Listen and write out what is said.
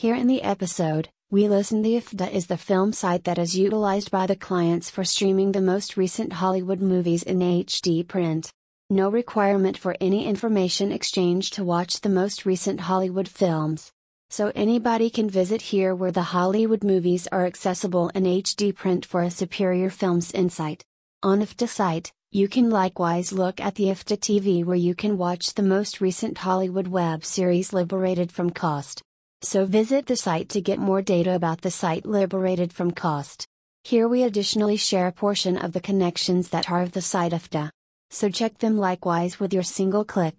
Here in the episode, we listen the Afdah is the film site that is utilized by the clients for streaming the most recent Hollywood movies in HD print. No requirement for any information exchange to watch the most recent Hollywood films. So anybody can visit here where the Hollywood movies are accessible in HD print for a superior film's insight. On Afdah site, you can likewise look at the Afdah TV where you can watch the most recent Hollywood web series liberated from cost. So visit the site to get more data about the site liberated from cost. Here we additionally share a portion of the connections that are of the site Afdah. So check them likewise with your single click.